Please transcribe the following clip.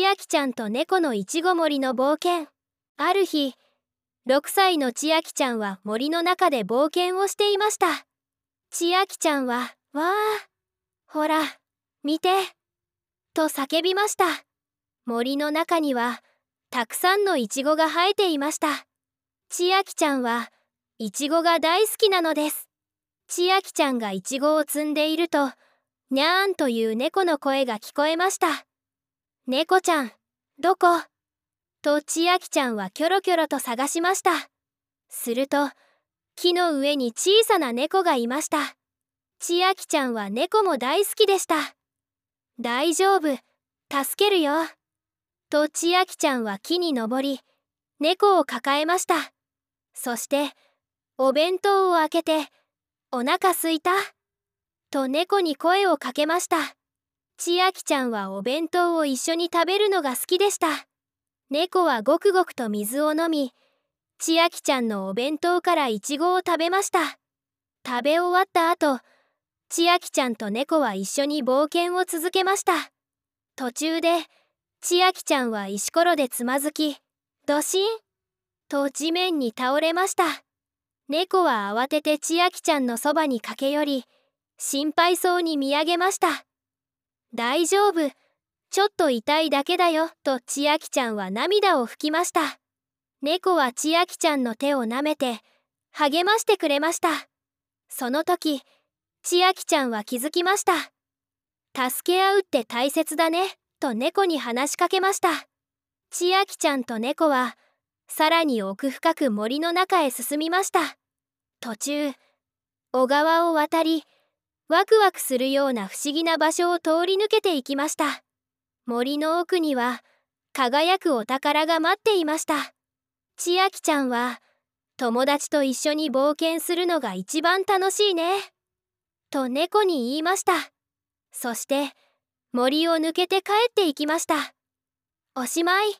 秋ちゃんと猫のいちご森の冒険。ある日6歳の千秋ちゃんは森の中で冒険をしていました。千秋ちゃんは「わあほら見て」と叫びました。森の中にはたくさんのイチゴが生えていました。千秋ちゃんはイチゴが大好きなのです。千秋ちゃんがイチゴを摘んでいるとにゃーんという猫の声が聞こえました。猫ちゃんどこ？と千秋ちゃんはキョロキョロと探しました。すると木の上に小さな猫がいました。千秋ちゃんは猫も大好きでした。大丈夫。助けるよ。と千秋ちゃんは木に登り猫を抱えました。そしてお弁当を開けてお腹すいた？と猫に声をかけました。千秋ちゃんはお弁当を一緒に食べるのが好きでした。猫はごくごくと水を飲み千秋ちゃんのお弁当からイチゴを食べました。食べ終わった後千秋ちゃんと猫は一緒に冒険を続けました。途中で千秋ちゃんは石ころでつまずきドシンと地面に倒れました。猫は慌てて千秋ちゃんのそばに駆け寄り心配そうに見上げました。大丈夫。ちょっと痛いだけだよ。と千秋ちゃんは涙を拭きました。猫は千秋ちゃんの手を舐めて励ましてくれました。その時千秋ちゃんは気づきました。助け合うって大切だね。と猫に話しかけました。千秋ちゃんと猫はさらに奥深く森の中へ進みました。途中小川を渡りワクワクするような不思議な場所を通り抜けていきました。森の奥には輝くお宝が待っていました。千秋ちゃんは友達と一緒に冒険するのが一番楽しいね。と猫に言いました。そして森を抜けて帰っていきました。おしまい。